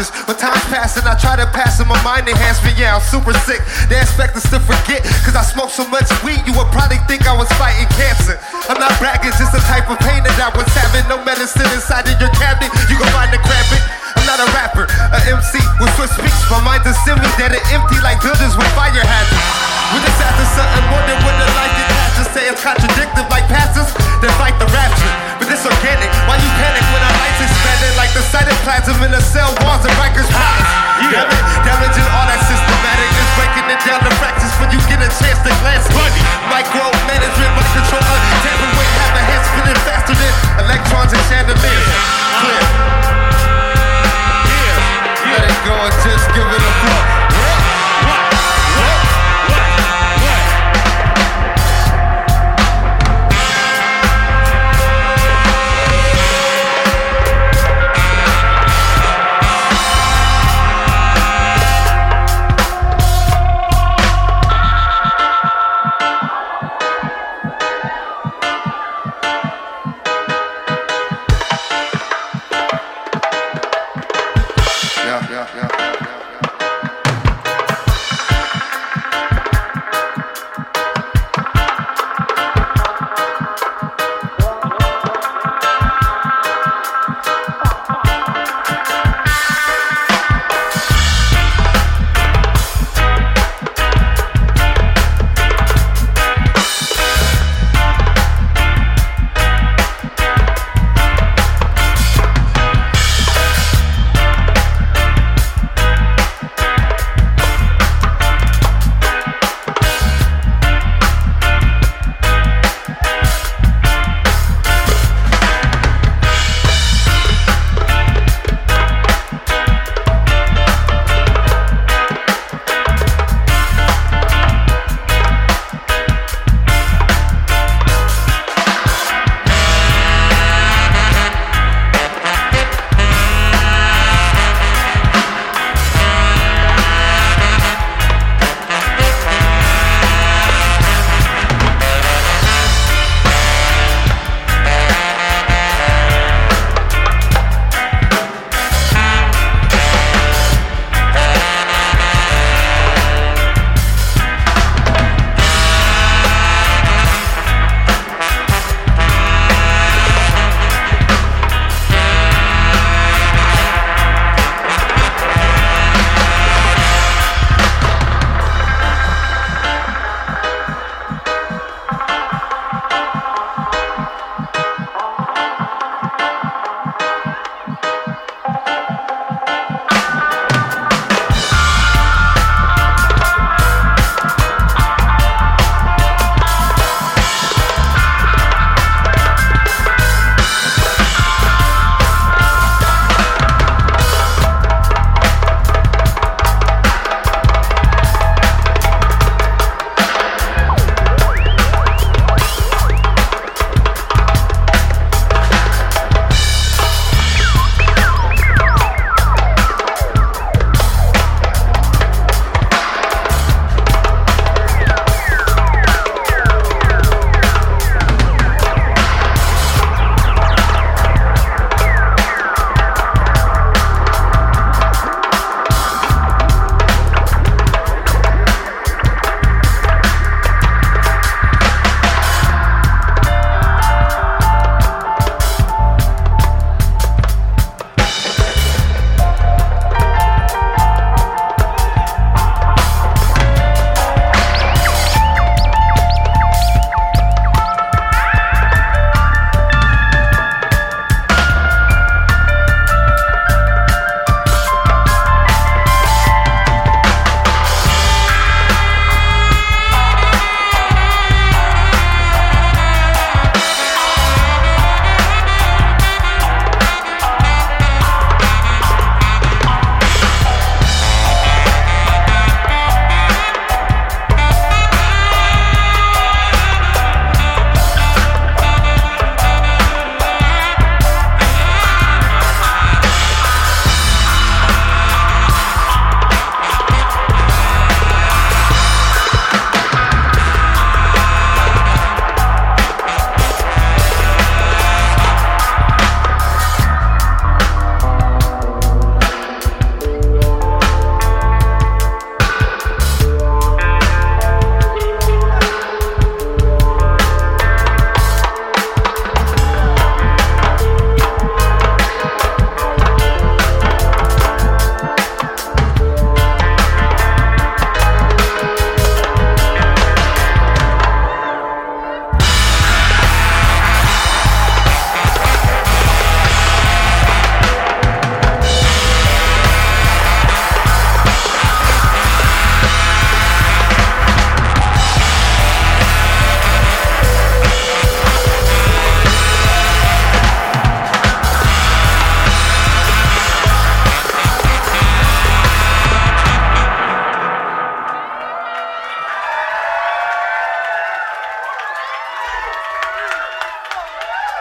chapters. When time's passing, I try to pass in my mind enhancement. Yeah, I'm super sick. They expect us to forget. Cause I smoke so much weed, you would probably think I was fighting cancer. I'm not bragging, just the type of pain that I was having. No medicine inside of your cabinet. You gon' find the cramping. I'm not a rapper, a MC with swift speech. My mind is semi dead and empty like buildings with fire hazards. Just the cytoplasm in the cell walls of Rikers Palace? Damn